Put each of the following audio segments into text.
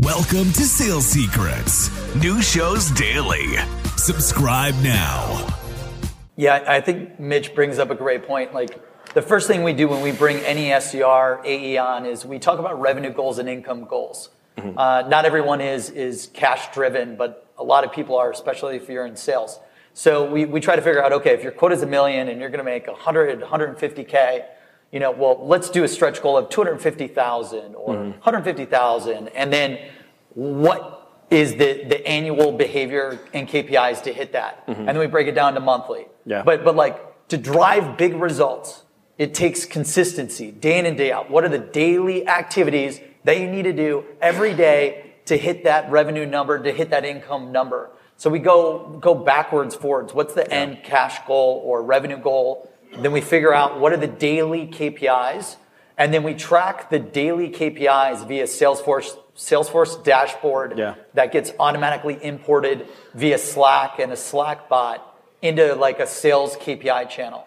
Welcome to Sales Secrets. New shows daily. Subscribe now. Yeah, I think Mitch brings up a great point. Like the first thing we do when we bring any SDR AE on is we talk about revenue goals and income goals. Mm-hmm. Uh, not everyone is is cash driven, but a lot of people are, especially if you're in sales. So we, we try to figure out, okay, if your quota is a million and you're going to make 100, 150K, you know, well, let's do a stretch goal of 250,000 or mm-hmm. 150,000. And then what is the, the annual behavior and KPIs to hit that? Mm-hmm. And then we break it down to monthly. Yeah. But, but like to drive big results, it takes consistency day in and day out. What are the daily activities that you need to do every day to hit that revenue number, to hit that income number? So we go go backwards, forwards. What's the yeah. end cash goal or revenue goal? Then we figure out what are the daily KPIs, and then we track the daily KPIs via Salesforce Salesforce dashboard yeah. that gets automatically imported via Slack and a Slack bot into like a sales KPI channel.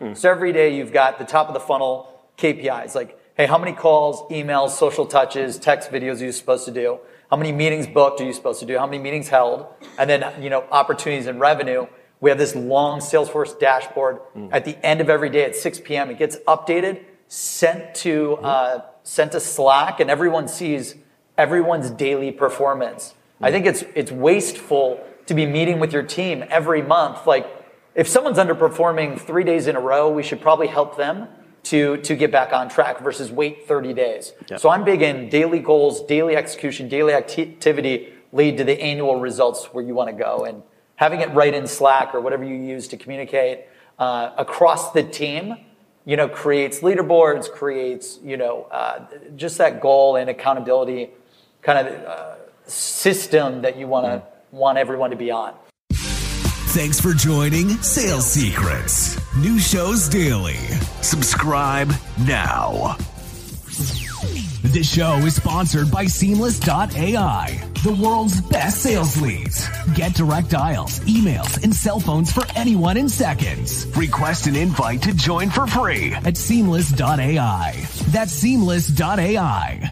Mm. So every day you've got the top of the funnel KPIs like, hey, how many calls, emails, social touches, text videos are you supposed to do? How many meetings booked are you supposed to do? How many meetings held? And then, you know, opportunities and revenue. We have this long Salesforce dashboard. Mm. At the end of every day at 6 p.m., it gets updated, sent to, mm. uh, sent to Slack, and everyone sees everyone's daily performance. Mm. I think it's, it's wasteful to be meeting with your team every month. Like, if someone's underperforming three days in a row, we should probably help them to, to get back on track versus wait 30 days. Yep. So I'm big in daily goals, daily execution, daily activity lead to the annual results where you want to go. And having it right in Slack or whatever you use to communicate uh, across the team, you know, creates leaderboards, creates, you know, uh, just that goal and accountability kind of uh, system that you want to mm. want everyone to be on. Thanks for joining Sales Secrets. New shows daily. Subscribe now. This show is sponsored by Seamless.ai, the world's best sales leads. Get direct dials, emails, and cell phones for anyone in seconds. Request an invite to join for free at Seamless.ai. That's Seamless.ai.